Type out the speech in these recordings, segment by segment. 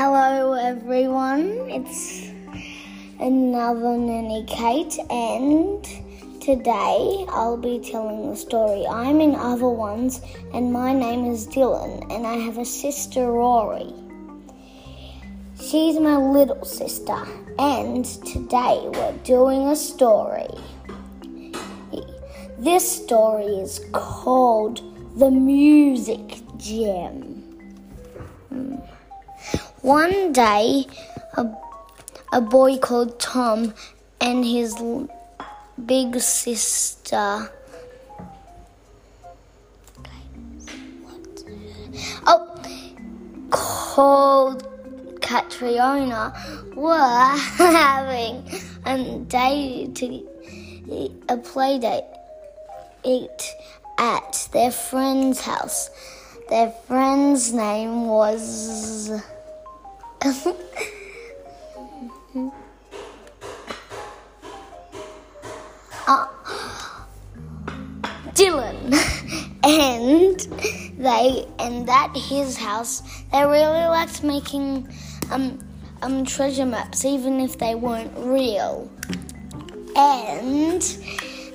Hello, everyone. It's another Nanny Kate, and today I'll be telling the story. I'm in Other Ones, and my name is Dylan, and I have a sister, Rory. She's my little sister, and today we're doing a story. This story is called The Music Gem. One day, a, a boy called Tom and his big sister. Oh, called Catriona were having a day to a play date at their friend's house. Their friend's name was. Uh, Dylan, and they and at his house they really liked making um um treasure maps, even if they weren't real, and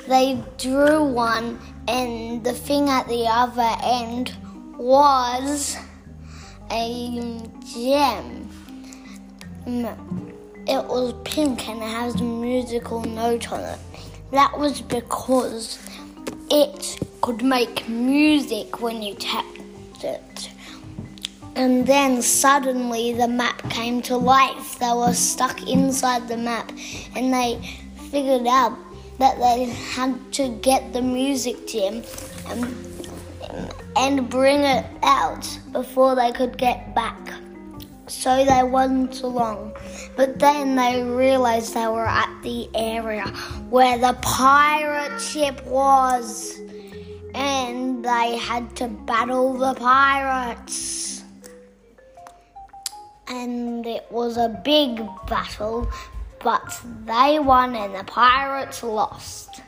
they drew one, and the thing at the other end was a gem. It was pink and it has a musical note on it. That was because it could make music when you tapped it. And then suddenly the map came to life. They were stuck inside the map and they figured out that they had to get the music gem and, and bring it out before they could get back. So they went along. But then they realized they were at the area where the pirate ship was. And they had to battle the pirates. And it was a big battle, but they won and the pirates lost.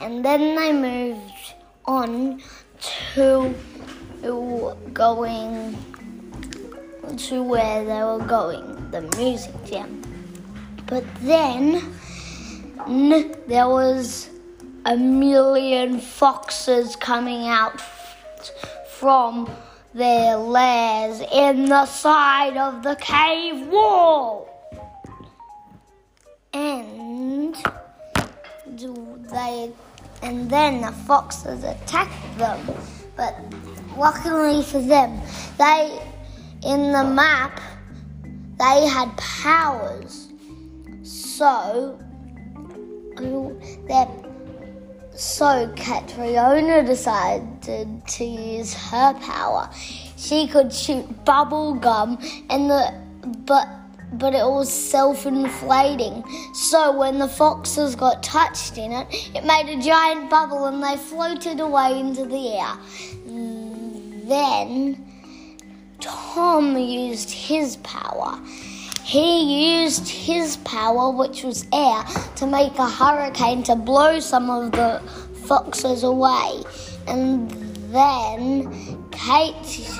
And then they moved on to going to where they were going, the music jam. But then there was a million foxes coming out from their lairs in the side of the cave wall. And they and then the foxes attacked them. But luckily for them, they in the map they had powers. So that so Catriona decided to use her power. She could shoot bubble gum and the but but it was self-inflating. So when the foxes got touched in it, it made a giant bubble and they floated away into the air. Then Tom used his power. He used his power, which was air, to make a hurricane to blow some of the foxes away. And then Kate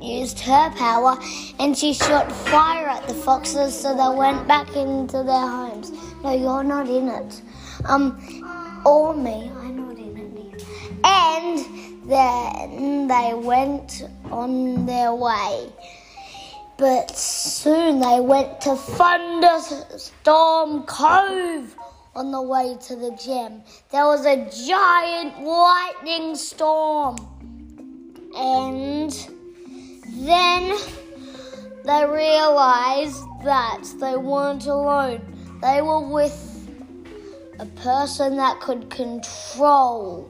used her power and she shot fire at the foxes so they went back into their homes. No, you're not in it. Um, or me, I'm not in it. And then they went on their way. But soon they went to Thunderstorm Cove on the way to the gem. There was a giant lightning storm. And then they realized that they weren't alone. They were with a person that could control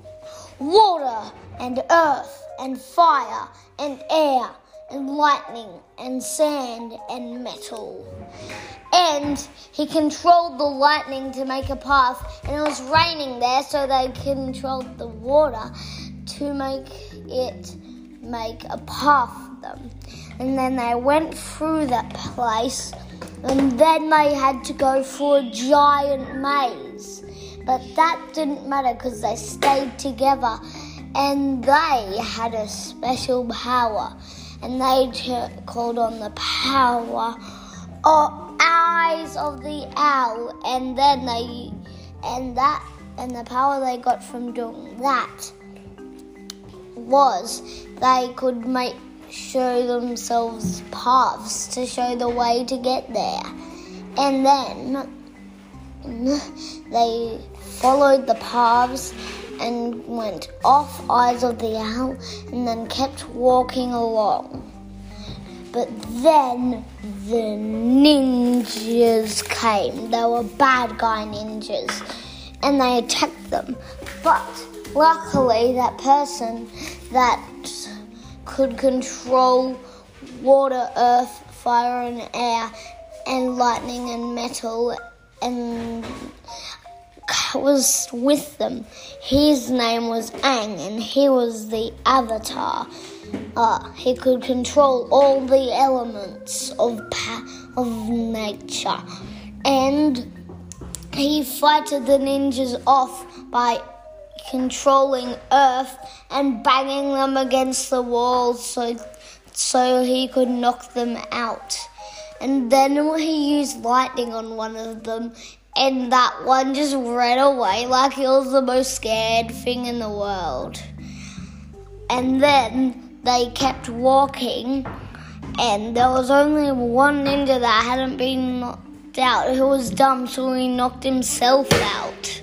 water and earth and fire and air and lightning and sand and metal. And he controlled the lightning to make a path, and it was raining there, so they controlled the water to make it make a path for them. And then they went through that place, and then they had to go through a giant maze. But that didn't matter because they stayed together and they had a special power. and they t- called on the power of eyes of the owl, and then they and that and the power they got from doing that was they could make show themselves paths to show the way to get there. And then they followed the paths and went off Eyes of the Owl and then kept walking along. But then the ninjas came. They were bad guy ninjas and they attacked them. But luckily, that person that could control water, earth, fire, and air, and lightning and metal, and was with them. His name was Aang, and he was the Avatar. Uh, he could control all the elements of pa- of nature, and he fighted the ninjas off by controlling Earth and banging them against the walls so so he could knock them out. And then he used lightning on one of them, and that one just ran away like it was the most scared thing in the world. And then they kept walking, and there was only one ninja that hadn't been knocked out who was dumb, so he knocked himself out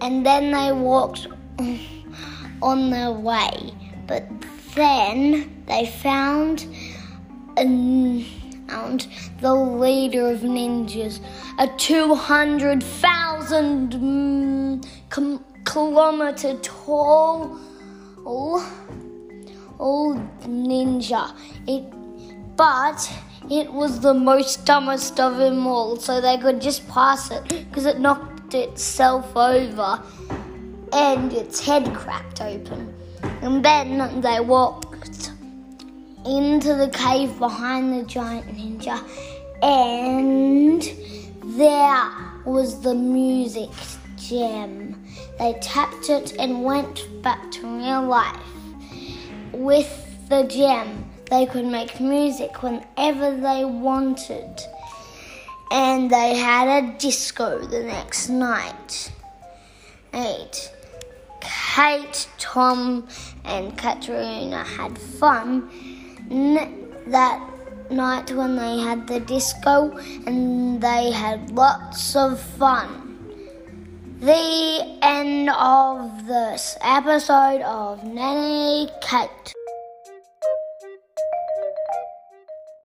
and then they walked on their way. But then they found, the leader of ninjas, a 200,000 mm, kilometer tall old ninja. It, but it was the most dumbest of them all, so they could just pass it because it knocked itself over and its head cracked open. And then they walked into the cave behind the giant ninja, and there was the music gem. They tapped it and went back to real life. With the gem, they could make music whenever they wanted and they had a disco the next night. Eight. Kate, Tom, and Katrina had fun that night when they had the disco, and they had lots of fun. The end of this episode of Nanny Kate.